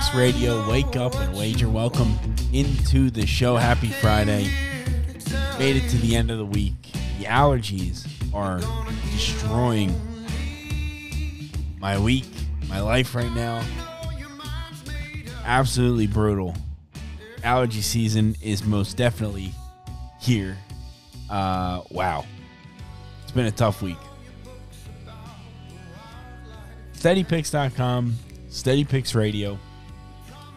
Picks Radio, wake up and wager. Welcome into the show. Happy Friday. Made it to the end of the week. The allergies are destroying my week, my life right now. Absolutely brutal. Allergy season is most definitely here. Uh, wow. It's been a tough week. SteadyPicks.com, SteadyPicks Radio.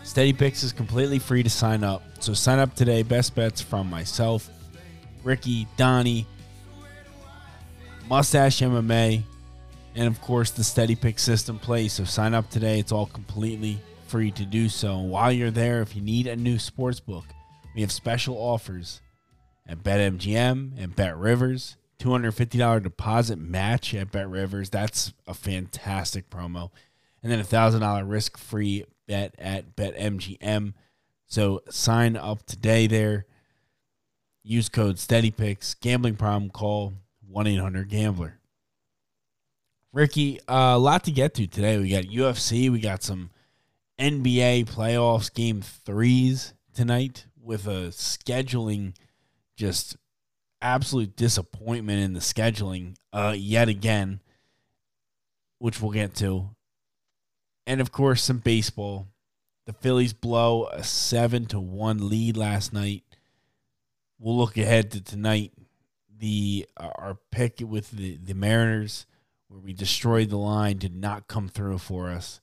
SteadyPicks is completely free to sign up. So sign up today. Best bets from myself, Ricky, Donnie, Mustache MMA, and of course the SteadyPick system plays. So sign up today. It's all completely free to do so. And while you're there, if you need a new sports book, we have special offers at BetMGM and Bet Rivers. $250 deposit match at Bet Rivers. That's a fantastic promo. And then a $1,000 risk free bet at BetMGM. So sign up today there. Use code SteadyPicks. Gambling problem, call 1 800 Gambler. Ricky, uh, a lot to get to today. We got UFC, we got some NBA playoffs, game threes tonight with a scheduling just absolute disappointment in the scheduling uh, yet again, which we'll get to. And of course, some baseball. The Phillies blow a seven to one lead last night. We'll look ahead to tonight. The our pick with the, the Mariners, where we destroyed the line, did not come through for us,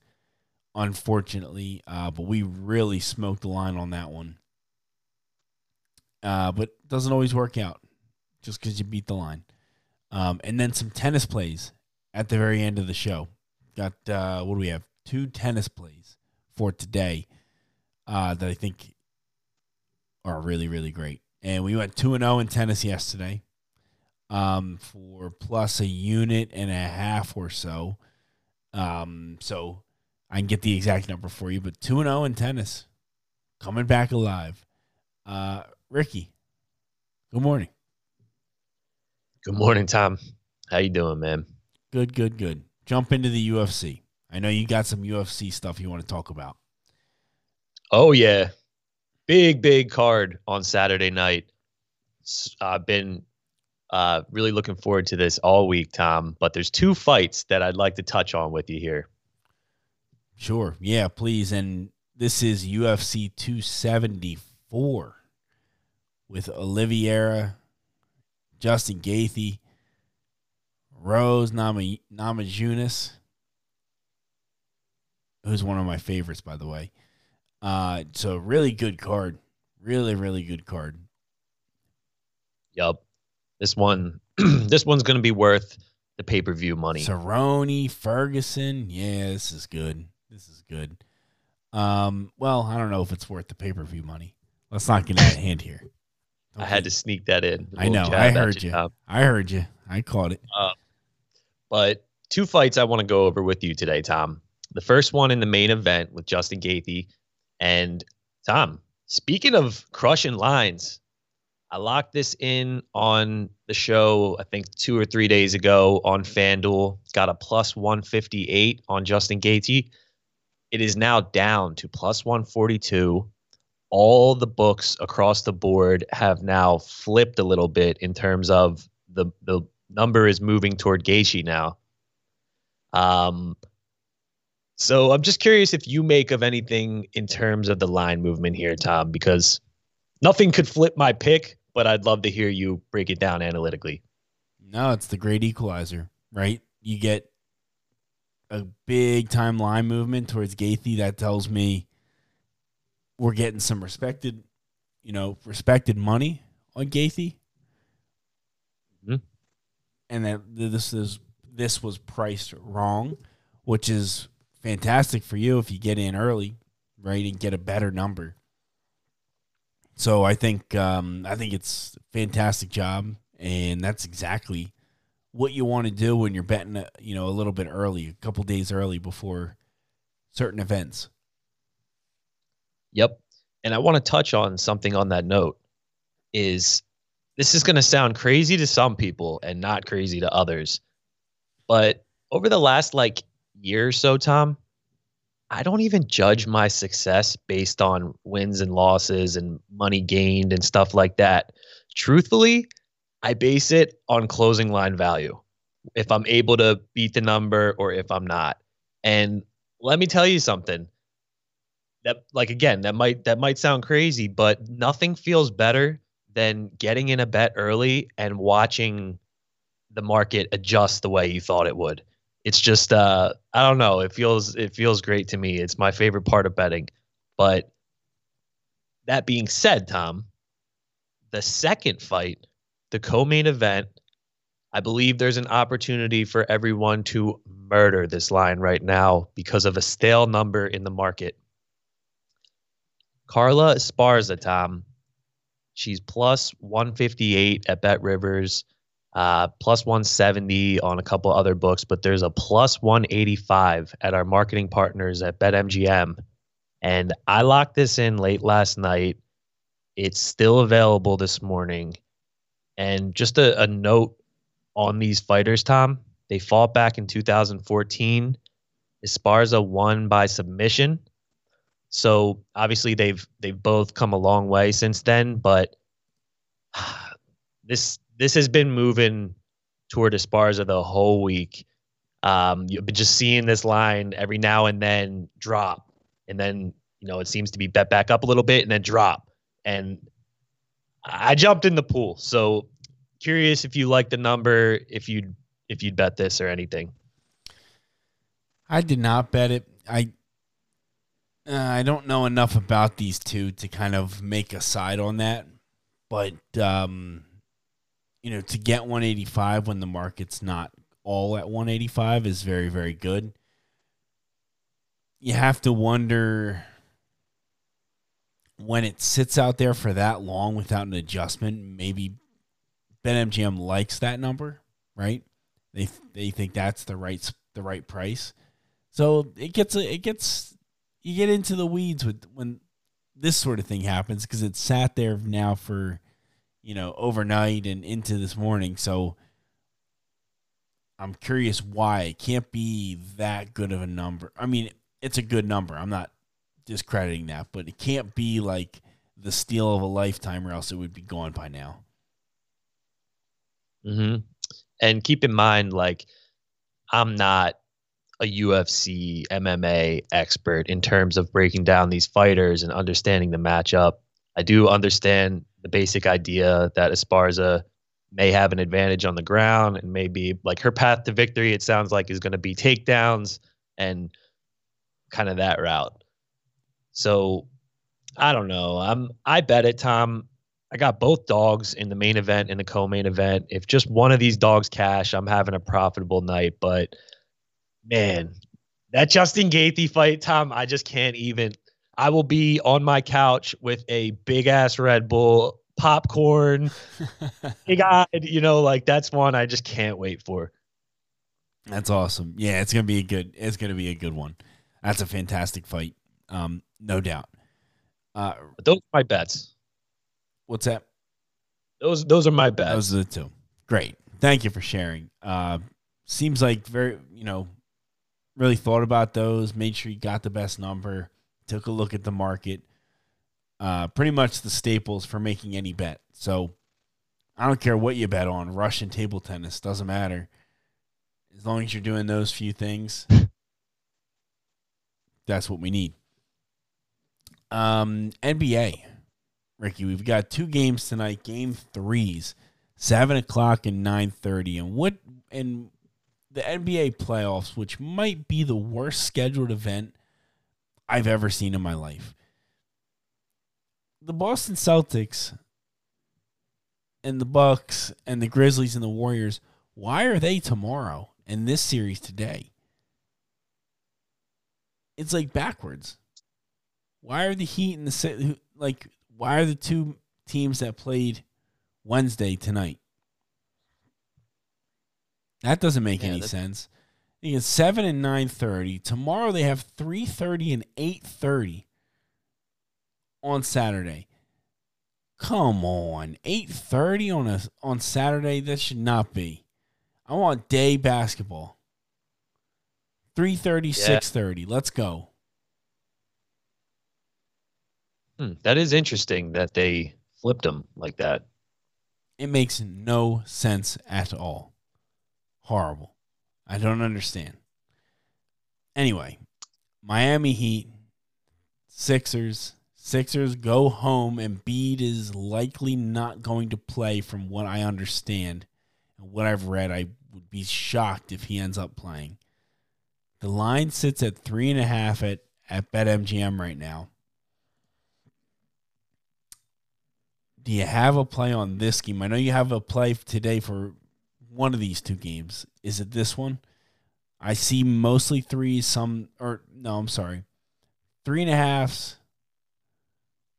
unfortunately. Uh, but we really smoked the line on that one. Uh, but doesn't always work out just because you beat the line. Um, and then some tennis plays at the very end of the show. Got uh, what do we have? Two tennis plays for today uh, that I think are really really great. And we went two and zero in tennis yesterday um, for plus a unit and a half or so. Um, so I can get the exact number for you, but two and zero in tennis, coming back alive. Uh, Ricky, good morning. Good morning, Tom. How you doing, man? Good, good, good. Jump into the UFC. I know you got some UFC stuff you want to talk about. Oh yeah, big big card on Saturday night. I've been uh, really looking forward to this all week, Tom. But there's two fights that I'd like to touch on with you here. Sure. Yeah, please. And this is UFC 274 with Oliveira, Justin Gaethje, Rose Nama, Namajunas, who's one of my favorites, by the way. Uh, so really good card. Really, really good card. Yup, this one this one's gonna be worth the pay per view money. Cerrone, Ferguson. Yeah, this is good. This is good. Um, well, I don't know if it's worth the pay per view money. Let's not get out of hand here. I had to sneak that in. I know. I heard you. Tom. I heard you. I caught it. Uh, But two fights I want to go over with you today, Tom. The first one in the main event with Justin Gaethje, and Tom. Speaking of crushing lines, I locked this in on the show. I think two or three days ago on FanDuel. Got a plus one fifty eight on Justin Gaethje. It is now down to plus one forty two. All the books across the board have now flipped a little bit in terms of the the number is moving toward Gaethje now. Um, So I'm just curious if you make of anything in terms of the line movement here, Tom, because nothing could flip my pick, but I'd love to hear you break it down analytically. No, it's the great equalizer, right? You get a big time line movement towards Gaethje that tells me we're getting some respected, you know, respected money on Gaethje, mm-hmm. and that this is this was priced wrong, which is fantastic for you if you get in early, right, and get a better number. So I think um, I think it's fantastic job, and that's exactly what you want to do when you're betting, uh, you know, a little bit early, a couple days early before certain events. Yep. And I want to touch on something on that note is this is going to sound crazy to some people and not crazy to others. But over the last like year or so, Tom, I don't even judge my success based on wins and losses and money gained and stuff like that. Truthfully, I base it on closing line value. If I'm able to beat the number or if I'm not. And let me tell you something. That like again, that might that might sound crazy, but nothing feels better than getting in a bet early and watching the market adjust the way you thought it would. It's just uh I don't know, it feels it feels great to me. It's my favorite part of betting. But that being said, Tom, the second fight the co-main event. I believe there's an opportunity for everyone to murder this line right now because of a stale number in the market. Carla Esparza, Tom. She's plus 158 at Bet Rivers, uh, plus 170 on a couple other books, but there's a plus 185 at our marketing partners at BetMGM. And I locked this in late last night. It's still available this morning. And just a, a note on these fighters, Tom, they fought back in 2014. Esparza won by submission. So obviously they've they've both come a long way since then, but this this has been moving toward Esparza the whole week. Um, you've been just seeing this line every now and then drop, and then you know it seems to be bet back up a little bit and then drop. And I jumped in the pool. So curious if you like the number, if you'd if you'd bet this or anything. I did not bet it. I uh, I don't know enough about these two to kind of make a side on that, but um, you know, to get 185 when the market's not all at 185 is very very good. You have to wonder when it sits out there for that long without an adjustment, maybe BetMGM likes that number, right? They they think that's the right the right price. So it gets it gets you get into the weeds with when this sort of thing happens because it's sat there now for you know overnight and into this morning. So I'm curious why it can't be that good of a number. I mean, it's a good number. I'm not discrediting that, but it can't be like the steal of a lifetime, or else it would be gone by now. hmm And keep in mind, like, I'm not a UFC MMA expert in terms of breaking down these fighters and understanding the matchup. I do understand the basic idea that Esparza may have an advantage on the ground and maybe like her path to victory, it sounds like, is going to be takedowns and kind of that route. So I don't know. I'm I bet it, Tom. I got both dogs in the main event and the co-main event. If just one of these dogs cash, I'm having a profitable night. But man, that Justin Gaethje fight, Tom, I just can't even. I will be on my couch with a big ass Red Bull, popcorn, big eyed. You know, like that's one I just can't wait for. That's awesome. Yeah, it's gonna be a good. It's gonna be a good one. That's a fantastic fight, um, no doubt. Uh, but those are my bets. What's that? Those those are my bets. Those are the two. Great. Thank you for sharing. Uh, seems like very you know really thought about those. Made sure you got the best number. Took a look at the market. Uh, pretty much the staples for making any bet. So I don't care what you bet on. Russian table tennis doesn't matter. As long as you're doing those few things, that's what we need. Um, NBA, Ricky, we've got two games tonight. Game threes, seven o'clock and nine thirty. And what and the NBA playoffs, which might be the worst scheduled event I've ever seen in my life. The Boston Celtics and the Bucks and the Grizzlies and the Warriors, why are they tomorrow and this series today? It's like backwards. Why are the Heat and the like? Why are the two teams that played Wednesday tonight? That doesn't make yeah, any sense. Get seven and nine thirty. Tomorrow they have three thirty and eight thirty on Saturday. Come on, eight thirty on a on Saturday. That should not be. I want day basketball. 3.30, yeah. 6.30. Let's go. Hmm, that is interesting that they flipped them like that. It makes no sense at all. Horrible. I don't understand. Anyway, Miami Heat, Sixers. Sixers go home, and Bede is likely not going to play, from what I understand and what I've read. I would be shocked if he ends up playing. The line sits at three and a half at at BetMGM right now. do you have a play on this game? I know you have a play today for one of these two games. Is it this one? I see mostly threes, some or no, I'm sorry, three and a halfs,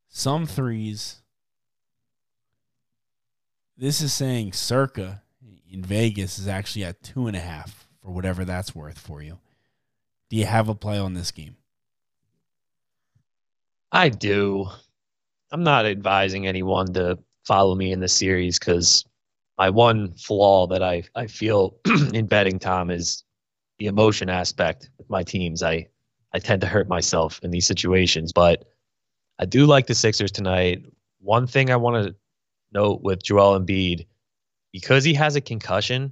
some threes. This is saying circa in Vegas is actually at two and a half for whatever that's worth for you. Do you have a play on this game? I do. I'm not advising anyone to follow me in the series because my one flaw that I, I feel in betting, Tom, is the emotion aspect with my teams. I, I tend to hurt myself in these situations, but I do like the Sixers tonight. One thing I want to note with Joel Embiid, because he has a concussion,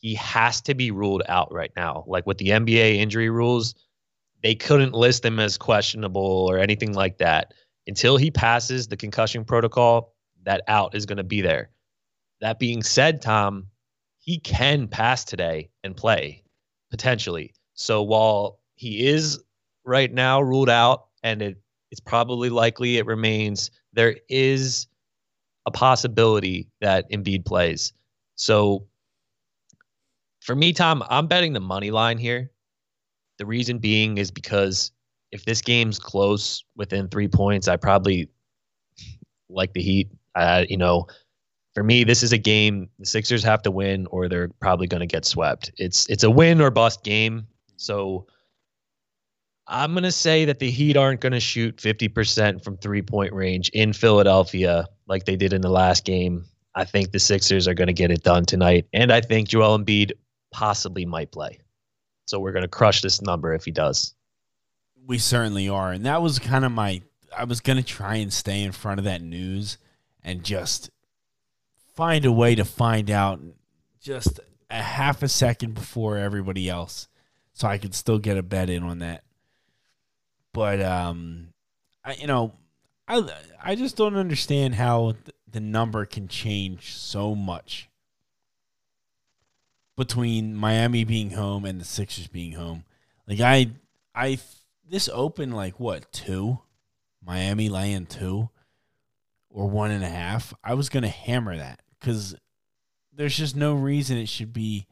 he has to be ruled out right now. Like with the NBA injury rules, they couldn't list him as questionable or anything like that until he passes the concussion protocol, that out is going to be there. That being said, Tom, he can pass today and play potentially. So while he is right now ruled out and it, it's probably likely it remains, there is a possibility that Embiid plays. So for me, Tom, I'm betting the money line here. The reason being is because if this game's close within three points, I probably like the Heat. Uh, you know, for me, this is a game the Sixers have to win, or they're probably going to get swept. It's it's a win or bust game. So I'm going to say that the Heat aren't going to shoot 50% from three point range in Philadelphia like they did in the last game. I think the Sixers are going to get it done tonight, and I think Joel Embiid possibly might play. So we're going to crush this number if he does. We certainly are. And that was kind of my I was going to try and stay in front of that news and just find a way to find out just a half a second before everybody else so I could still get a bet in on that. But um I you know, I I just don't understand how the number can change so much between Miami being home and the Sixers being home. Like I I this open like what two, Miami laying two, or one and a half. I was gonna hammer that because there's just no reason it should be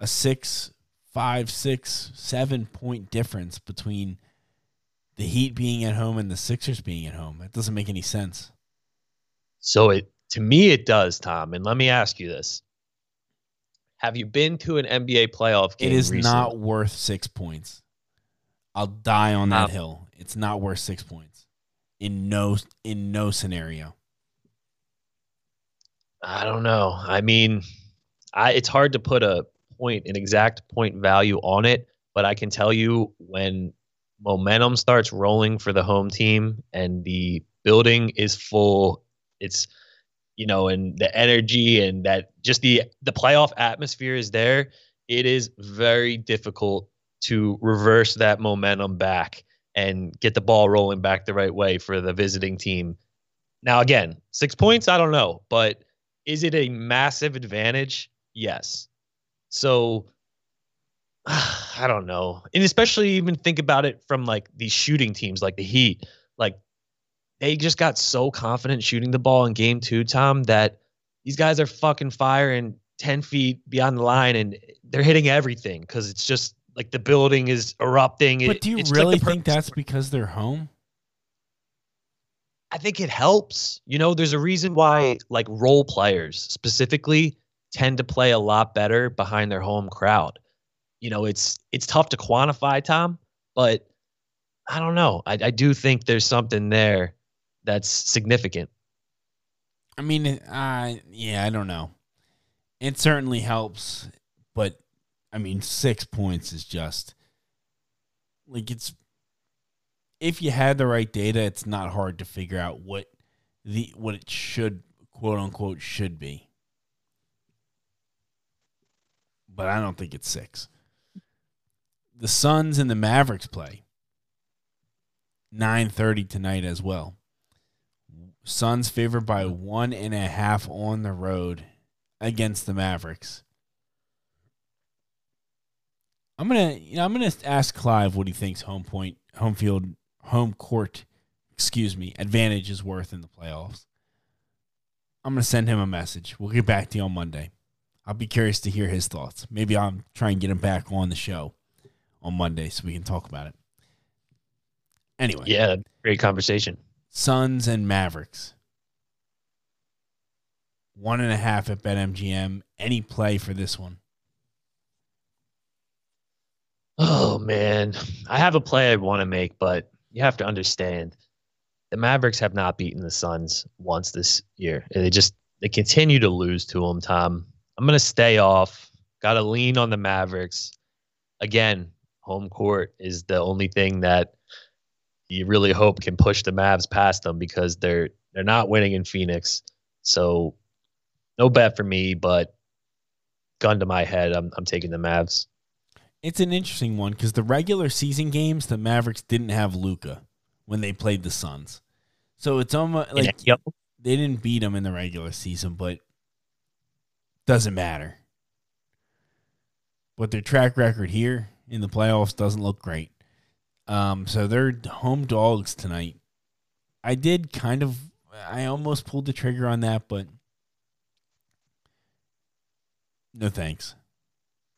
a six, five, six, seven point difference between the Heat being at home and the Sixers being at home. It doesn't make any sense. So it to me it does, Tom. And let me ask you this. Have you been to an NBA playoff game? It is recently? not worth six points. I'll die on that hill. It's not worth six points in no in no scenario. I don't know. I mean, I it's hard to put a point, an exact point value on it, but I can tell you when momentum starts rolling for the home team and the building is full, it's you know, and the energy and that just the the playoff atmosphere is there. It is very difficult to reverse that momentum back. and get the ball rolling back the right way for the visiting team. Now, again, six points, I don't know, but is it a massive advantage? Yes. So I don't know. And especially even think about it from like these shooting teams like the Heat. Like they just got so confident shooting the ball in game two, Tom, that these guys are fucking firing 10 feet beyond the line and they're hitting everything because it's just like the building is erupting. But do you it's really like think that's because they're home? I think it helps. You know, there's a reason why like role players specifically tend to play a lot better behind their home crowd. You know, it's it's tough to quantify, Tom, but I don't know. I, I do think there's something there that's significant. I mean, uh, yeah, I don't know. It certainly helps, but I mean, six points is just like it's. If you had the right data, it's not hard to figure out what the what it should quote unquote should be. But I don't think it's six. The Suns and the Mavericks play nine thirty tonight as well. Suns favored by one and a half on the road against the Mavericks. I'm gonna, you know, I'm gonna ask Clive what he thinks home point, home field, home court, excuse me, advantage is worth in the playoffs. I'm gonna send him a message. We'll get back to you on Monday. I'll be curious to hear his thoughts. Maybe I'll try and get him back on the show on Monday so we can talk about it. Anyway, Yeah, great conversation. Suns and Mavericks. One and a half at BetMGM. Any play for this one? Oh man, I have a play I want to make, but you have to understand the Mavericks have not beaten the Suns once this year. They just they continue to lose to them. Tom, I'm gonna stay off. Got to lean on the Mavericks. Again, home court is the only thing that you really hope can push the Mavs past them because they're they're not winning in Phoenix. So no bet for me, but gun to my head, I'm I'm taking the Mavs. It's an interesting one because the regular season games, the Mavericks didn't have Luka when they played the Suns, so it's almost like yep. they didn't beat them in the regular season, but doesn't matter. But their track record here in the playoffs doesn't look great. Um, so they're home dogs tonight. I did kind of, I almost pulled the trigger on that, but no thanks.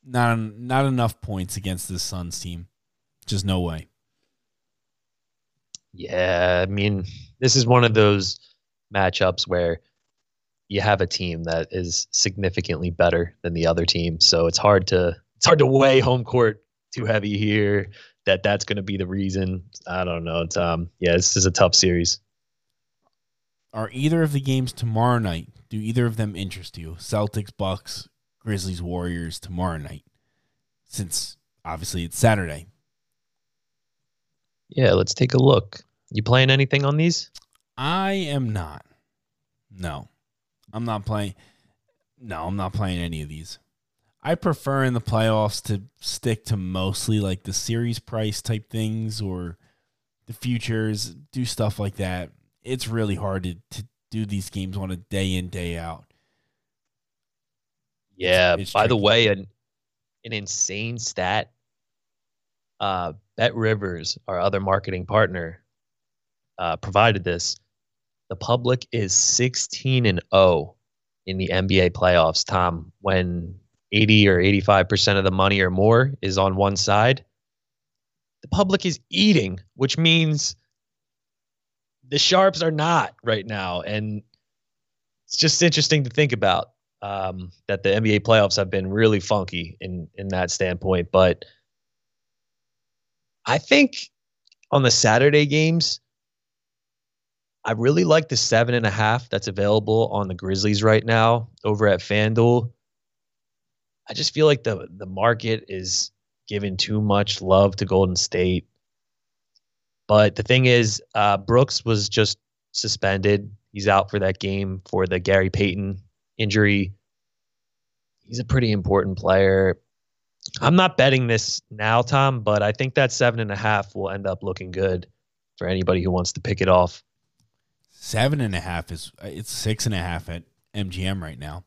Not not enough points against this Suns team. Just no way. Yeah, I mean, this is one of those matchups where you have a team that is significantly better than the other team, so it's hard to it's hard to weigh home court too heavy here. That that's going to be the reason. I don't know. It's, um, yeah, this is a tough series. Are either of the games tomorrow night? Do either of them interest you? Celtics, Bucks, Grizzlies, Warriors tomorrow night. Since obviously it's Saturday. Yeah, let's take a look. You playing anything on these? I am not. No. I'm not playing. No, I'm not playing any of these. I prefer in the playoffs to stick to mostly like the series price type things or the futures, do stuff like that. It's really hard to, to do these games on a day in, day out. Yeah. it's by the way, an an insane stat. Uh, Bet Rivers, our other marketing partner, uh, provided this. The public is 16 and 0 in the NBA playoffs. Tom, when 80 or 85 percent of the money or more is on one side, the public is eating, which means the sharps are not right now, and it's just interesting to think about um, that the NBA playoffs have been really funky in in that standpoint. But I think on the Saturday games, I really like the seven and a half that's available on the Grizzlies right now over at FanDuel. I just feel like the the market is giving too much love to Golden State. But the thing is, uh, Brooks was just suspended. He's out for that game for the Gary Payton injury. He's a pretty important player. I'm not betting this now, Tom, but I think that seven and a half will end up looking good for anybody who wants to pick it off. Seven and a half is it's six and a half at MGM right now.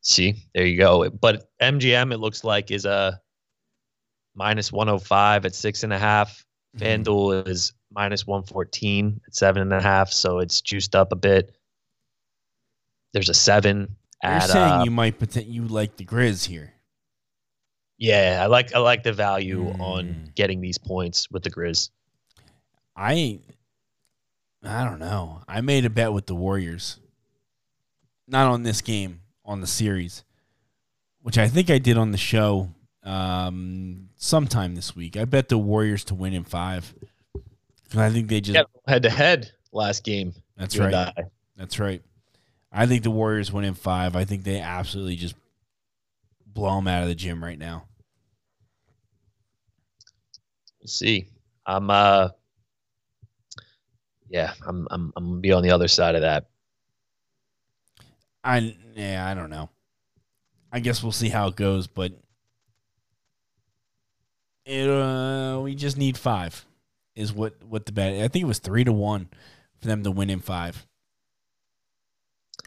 See, there you go. But MGM, it looks like, is a minus 105 at six and a half. Mhm. FanDuel is minus 114 at seven and a half. So it's juiced up a bit. There's a seven You're at, saying uh, you might poten- you like the Grizz here. yeah, I like, I like the value on Mm. getting these points with the Grizz. I I don't know. I made a bet with the Warriors. Not on this game, on the series, which I think I did on the show um, sometime this week. I bet the Warriors to win in five. I think they just Yeah, head to head last game. that's right. That's right. I think the Warriors win in five. I think they absolutely just blow them out of the gym right now. We'll see. I'm uh yeah, I'm I'm I'm gonna be on the other side of that. I yeah, I don't know. I guess we'll see how it goes, but it uh, we just need five, is what what the bet. I think it was three to one for them to win in five.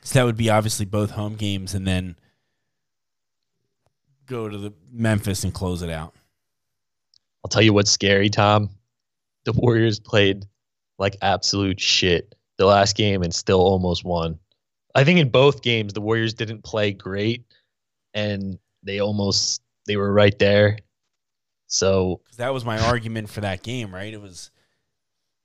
So that would be obviously both home games, and then go to the Memphis and close it out. I'll tell you what's scary, Tom. The Warriors played like absolute shit the last game and still almost won. I think in both games the Warriors didn't play great and they almost they were right there. So that was my argument for that game, right? It was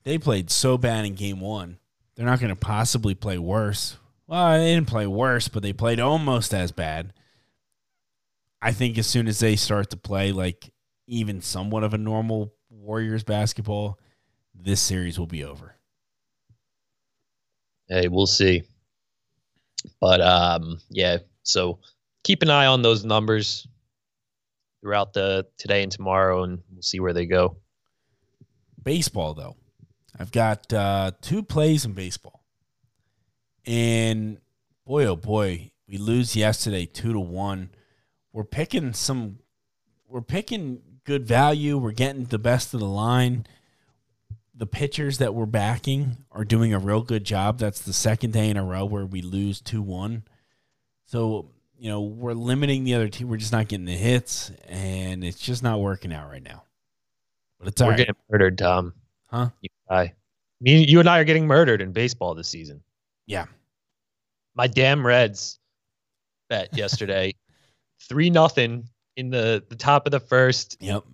they played so bad in game one. They're not going to possibly play worse. Well, they didn't play worse, but they played almost as bad. I think as soon as they start to play like even somewhat of a normal Warriors basketball, this series will be over. hey, we'll see. But um yeah, so keep an eye on those numbers throughout the today and tomorrow and we'll see where they go. baseball though i've got uh, two plays in baseball and boy oh boy we lose yesterday two to one we're picking some we're picking good value we're getting the best of the line the pitchers that we're backing are doing a real good job that's the second day in a row where we lose 2-1 so you know we're limiting the other team we're just not getting the hits and it's just not working out right now but it's We're right. getting murdered, Tom. Huh? You and I. Me, you and I are getting murdered in baseball this season. Yeah. My damn Reds bet yesterday, three nothing in the the top of the first. Yep.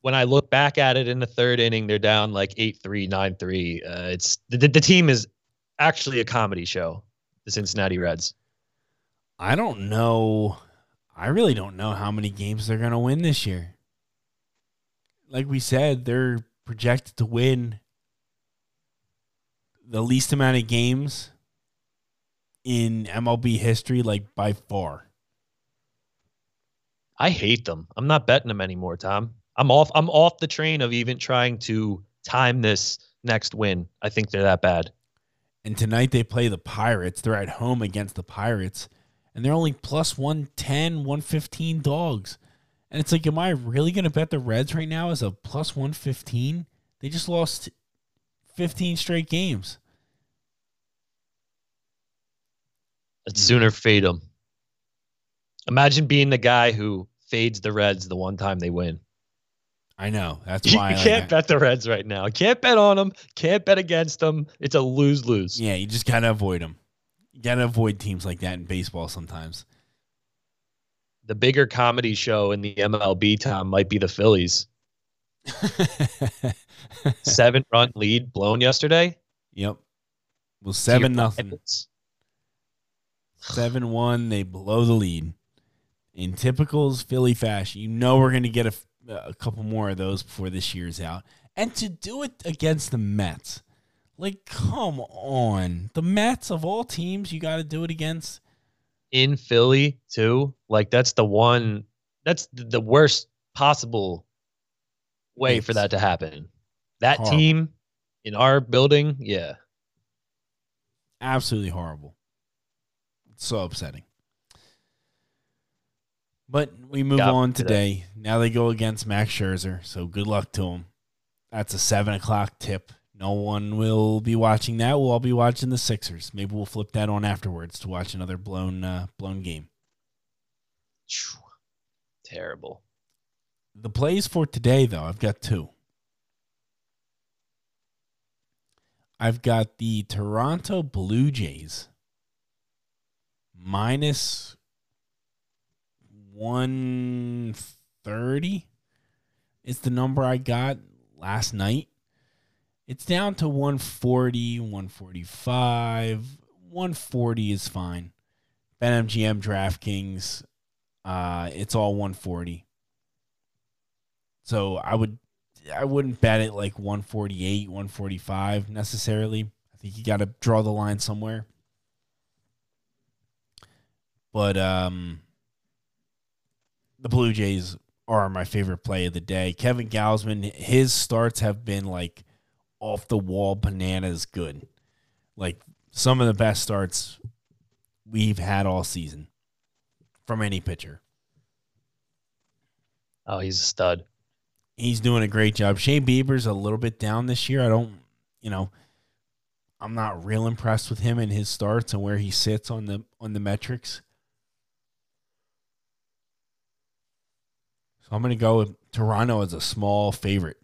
When I look back at it in the third inning, they're down like eight three, nine three. Uh, it's the, the team is actually a comedy show. The Cincinnati Reds. I don't know. I really don't know how many games they're going to win this year. Like we said, they're projected to win the least amount of games in MLB history, like by far. I hate them. I'm not betting them anymore, Tom. I'm off. I'm off the train of even trying to time this next win. I think they're that bad. And tonight they play the Pirates. They're at home against the Pirates, and they're only plus 110, 115 dogs. And it's like, am I really going to bet the Reds right now as a plus 115? They just lost 15 straight games. I'd mm-hmm. sooner fade them. Imagine being the guy who fades the Reds the one time they win. I know. That's You why I like can't bet the Reds right now. Can't bet on them. Can't bet against them. It's a lose lose. Yeah, you just got to avoid them. You got to avoid teams like that in baseball sometimes. The bigger comedy show in the MLB, Tom, might be the Phillies. Seven run lead blown yesterday. yep. Well, 7 nothing. 7 1. They blow the lead. In typicals Philly fashion, you know we're going to get a, a couple more of those before this year's out. And to do it against the Mets, like, come on. The Mets, of all teams, you got to do it against. in Philly too. Like that's the one. That's the worst possible way for that to happen. That horrible. team in our building, yeah. Absolutely horrible. It's so upsetting. But we move Got on today. today. Now they go against Max Scherzer, so good luck to him. That's a seven o'clock tip. No one will be watching that. We'll all be watching the Sixers. Maybe we'll flip that on afterwards to watch another blown uh, blown game. Terrible. The plays for today, though, I've got two. I've got the Toronto Blue Jays minus 130 is the number I got last night. It's down to 140, 145. 140 is fine. BetMGM, DraftKings, uh, it's all 140. So I would I wouldn't bet it like 148, 145 necessarily. I think you got to draw the line somewhere. But um the Blue Jays are my favorite play of the day. Kevin Gausman, his starts have been like off the wall bananas good. Like some of the best starts we've had all season from any pitcher. Oh, he's a stud. he's doing a great job. Shane Bieber's a little bit down this year. I don't, you know, I'm not real impressed with him and his starts and where he sits on the on the metrics. So I'm going to go with Toronto as a small favorite.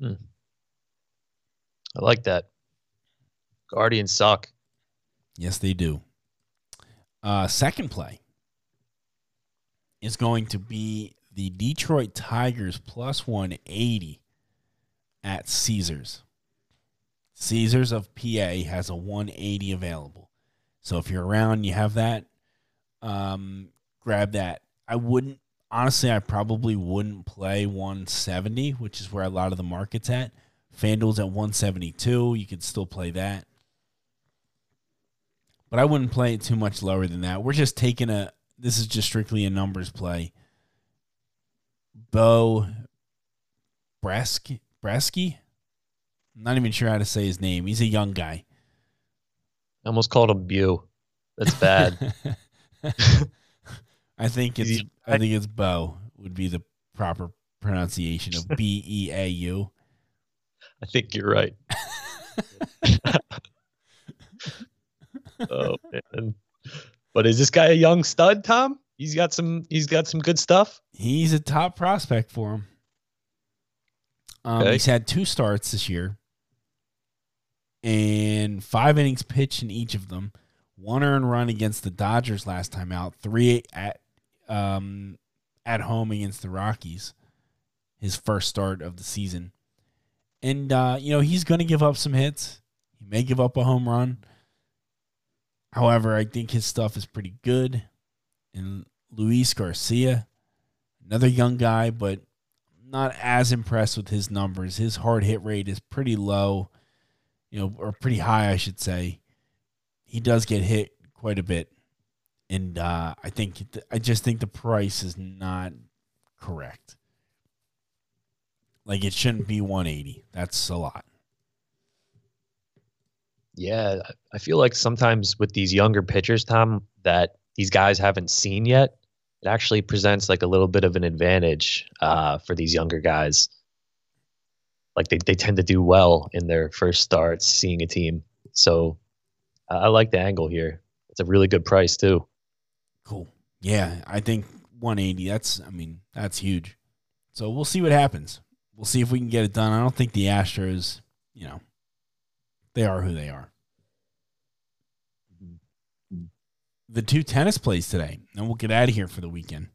I like that. Guardians suck. Yes, they do. Uh, second play is going to be the Detroit Tigers plus 180 at Caesars. Caesars of PA has a 180 available. So if you're around, you have that, um, grab that. I wouldn't, honestly, I probably wouldn't play 170, which is where a lot of the market's at. FanDuel's at 172. You could still play that but I wouldn't play it too much lower than that. We're just taking a this is just strictly a numbers play. Beau Brieske Brieske? I'm not even sure how to say his name. He's a young guy. I almost called him Bew. That's bad. I think it's. I think it's Bo would be the proper pronunciation of B E A U. I think you're right. oh man. But is this guy a young stud, Tom? He's got some he's got some good stuff. He's a top prospect for him. Um, Okay. He's had two starts this year, and five innings pitched in each of them. One earned run against the Dodgers last time out. Three at um, at home against the Rockies. His first start of the season, and uh, you know he's going to give up some hits. He may give up a home run. However, I think his stuff is pretty good. And Luis Garcia, another young guy, but not as impressed with his numbers. His hard hit rate is pretty low, you know, or pretty high, I should say. He does get hit quite a bit, and uh, I think I just think the price is not correct. Like it shouldn't be 180. That's a lot. Yeah, I- feel like sometimes with these younger pitchers, Tom, that these guys haven't seen yet, it actually presents like a little bit of an advantage uh, for these younger guys. Like they, they tend to do well in their first starts seeing a team. So I like the angle here. It's a really good price too. Cool. Yeah, I think 180. That's I mean that's huge. So we'll see what happens. We'll see if we can get it done. I don't think the Astros, you know, they are who they are. The two tennis plays today, and we'll get out of here for the weekend.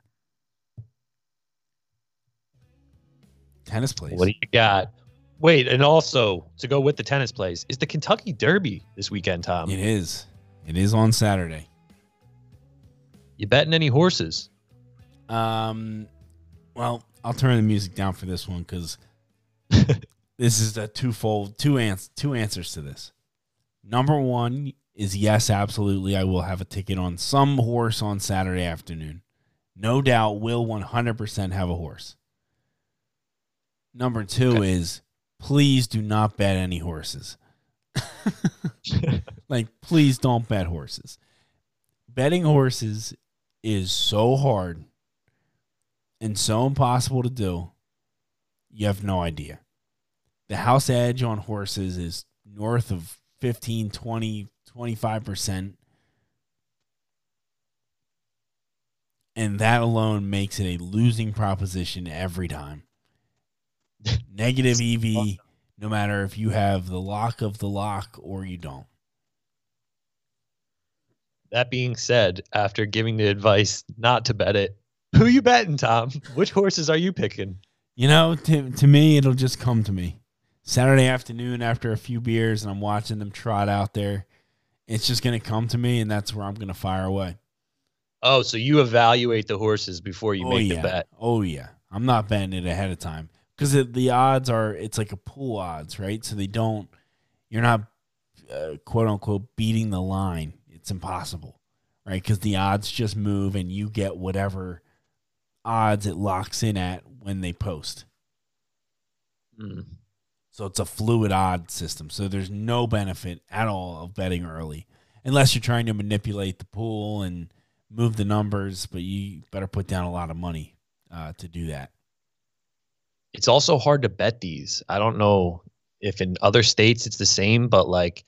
Tennis plays. What do you got? Wait, and also to go with the tennis plays is the Kentucky Derby this weekend, Tom. it is. It is on Saturday. You betting any horses? Um, well, I'll turn the music down for this one because this is a twofold, two ans- two answers to this. Number one is yes, absolutely, I will have a ticket on some horse on Saturday afternoon. No doubt, will one hundred percent have a horse. Number two Okay. is please do not bet any horses. like, please don't bet horses. Betting horses is so hard and so impossible to do. You have no idea. The house edge on horses is north of 15, 20, 25%. And that alone makes it a losing proposition every time. Negative EV, no matter if you have the lock of the lock or you don't. That being said, after giving the advice not to bet it, who you betting, Tom? Which horses are you picking? You know, to, to me, it'll just come to me. Saturday afternoon after a few beers and I'm watching them trot out there, it's just going to come to me and that's where I'm going to fire away. Oh, so you evaluate the horses before you oh, make yeah. the bet. Oh, yeah. I'm not betting it ahead of time because the, the odds are, it's like a pool odds, right? So they don't, you're not uh, quote unquote beating the line. It's impossible, right? Because the odds just move and you get whatever odds it locks in at when they post. Mm. So it's a fluid odd system. So there's no benefit at all of betting early unless you're trying to manipulate the pool and move the numbers, but you better put down a lot of money uh, to do that. It's also hard to bet these. I don't know if in other states it's the same, but like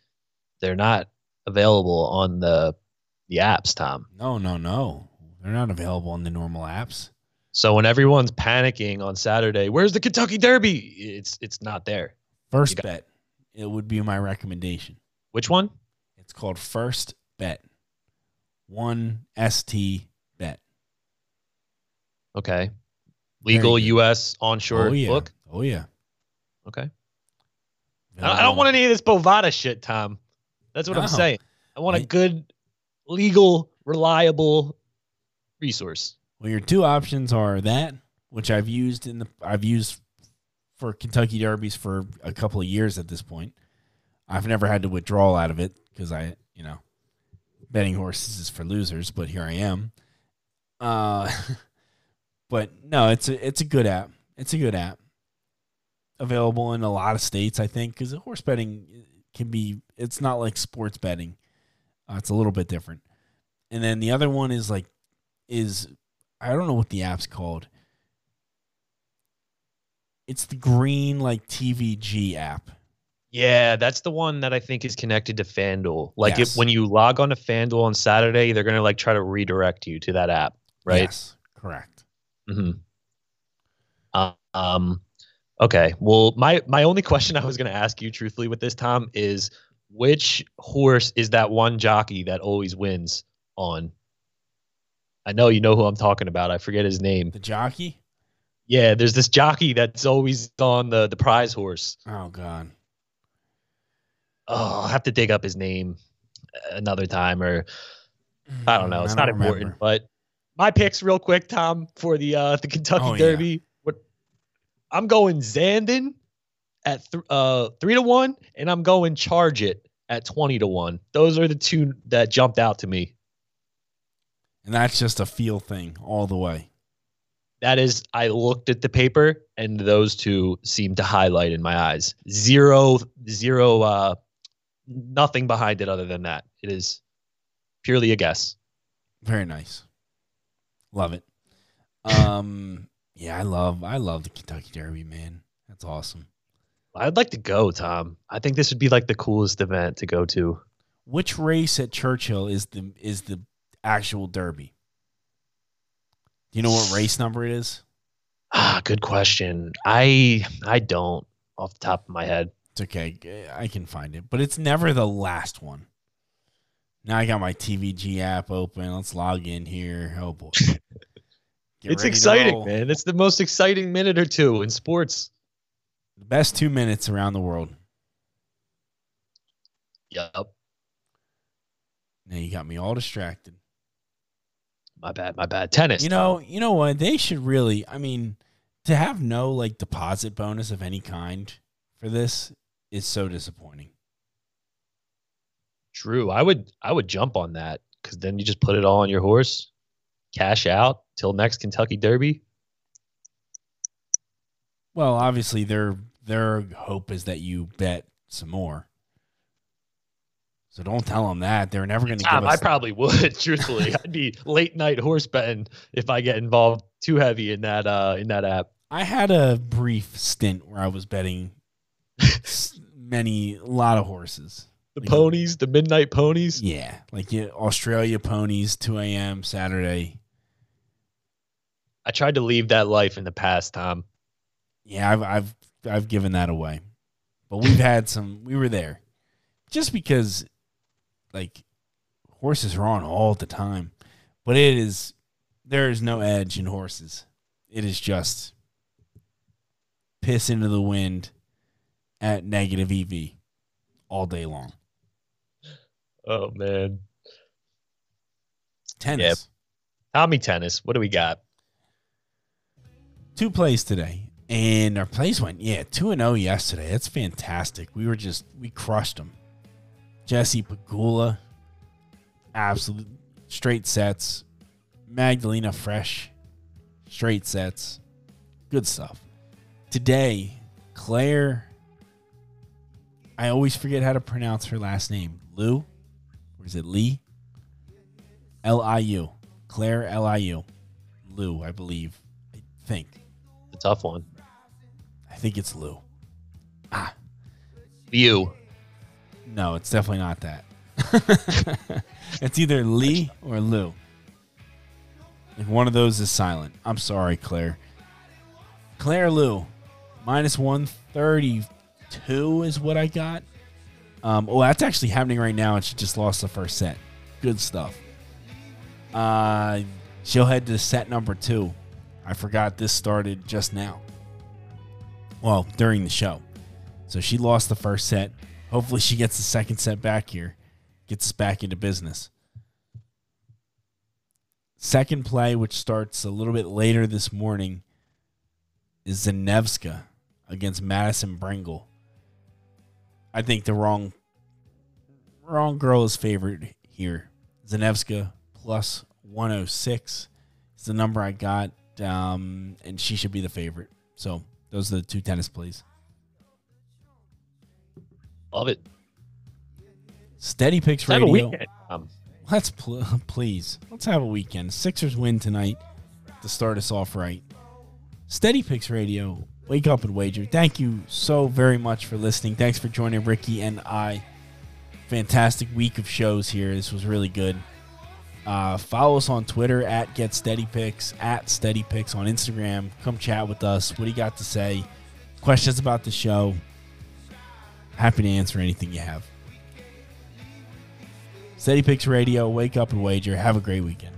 they're not available on the the apps, Tom. No, no, no. They're not available on the normal apps. So when everyone's panicking on Saturday, where's the Kentucky Derby? It's it's not there. First got- bet, it would be my recommendation. Which one? It's called First Bet. One ST bet. Okay. Legal. U.S. onshore oh, yeah. book. Oh, yeah. Okay. I I don't want any of this Bovada shit, Tom. That's what I'm saying. I want a I- good, legal, reliable resource. Well, your two options are that, which I've used in the I've used for Kentucky Derbies for a couple of years at this point. I've never had to withdraw out of it because I, you know, betting horses is for losers, but here I am. Uh, but no, it's a it's a good app. It's a good app. Available in a lot of states, I think, because horse betting can be. It's not like sports betting. Uh, it's a little bit different. And then the other one is like is I don't know what the app's called. It's the green like TVG app. Yeah, that's the one that I think is connected to FanDuel. Like Yes. if when you log on to FanDuel on Saturday, they're gonna like try to redirect you to that app, right? Yes, correct. hmm Um. Okay. Well, my my only question I was going to ask you, truthfully, with this, Tom, is which horse is that one jockey that always wins on? I know you know who I'm talking about. I forget his name. The jockey. Yeah, there's this jockey that's always on the the prize horse. Oh God. Oh, I'll have to dig up his name another time, or I don't know. It's not important. remember. But my picks, real quick, Tom, for the uh the Kentucky Oh. Derby. What I'm going Zandon at th- uh three to one, and I'm going Charge It at twenty to one. Those are the two that jumped out to me. And that's just a feel thing all the way. That is, I looked at the paper, and those two seem to highlight in my eyes. Zero, zero, uh, nothing behind it other than that. It is purely a guess. Very nice. Love it. Um. Yeah, I love I love the Kentucky Derby, man. That's awesome. I'd like to go, Tom. I think this would be like the coolest event to go to. Which race at Churchill is the is the actual Derby? Do you know what race number it is? Ah, good question. I I don't off the top of my head. It's okay. I can find it, but it's never the last one. Now I got my TVG app open. Let's log in here. Oh boy, Get it's exciting, man. It's the most exciting minute or two in sports. The best two minutes around the world. Yup. Now you got me all distracted. My bad. My bad. Tennis. You know, you know what? They should really. I mean, to have no like deposit bonus of any kind for this is so disappointing. True. I would I would jump on that because then you just put it all on your horse, cash out till next Kentucky Derby. Well, obviously their their hope is that you bet some more. So don't tell them that. They're never going to give us. I probably would. Truthfully, I'd be late night horse betting if I get involved too heavy in that uh in that app. I had a brief stint where I was betting many, a lot of horses. The Like- ponies, the midnight ponies. Yeah, like yeah, Australia ponies, 2 a.m. Saturday. I tried to leave that life in the past, Tom. Yeah, I've I've I've given that away. But we've had some we were there. Just because like horses are on all the time. But it is there is no edge in horses. It is just piss into the wind at negative EV all day long. Oh man, Tennis. Tommy tennis. What do we got? Two plays today. And our plays went, yeah, 2 and 0 yesterday. That's fantastic. We were just we crushed them. Jesse Pegula, absolute straight sets. Magdalena Frech, straight sets. Good stuff. Today, Claire, I always forget how to pronounce her last name. Lou? Or is it Lee? L I U. Claire L I U. Lou, I believe. I think. A tough one. I think it's Lou. Ah. You. No, it's definitely not that. it's either Lee or Lou. If one of those is silent. I'm sorry, Claire. Claire Lou, minus 132 is what I got. Um, oh, that's actually happening right now, and she just lost the first set. Good stuff. Uh, she'll head to set number two. I forgot this started just now. Well, during the show. So she lost the first set. Hopefully, she gets the second set back here, gets us back into business. Second play, which starts a little bit later this morning, is Zanevska against Madison Brengle. I think the wrong wrong girl is favored here. Zanevska plus 106 is the number I got, um, and she should be the favorite. So those are the two tennis plays. Love it. Steady picks Let's radio. Tom. Let's pl- please let's have a weekend. Sixers win tonight to start us off right. Steady picks radio. Wake up and wager. Thank you so very much for listening. Thanks for joining Ricky and I. Fantastic week of shows here. This was really good. Uh, follow us on Twitter at Get Steady Picks, at Steady Picks on Instagram. Come chat with us. What do you got to say? Questions about the show? Happy to answer anything you have. Steady Picks Radio. Wake up and wager. Have a great weekend.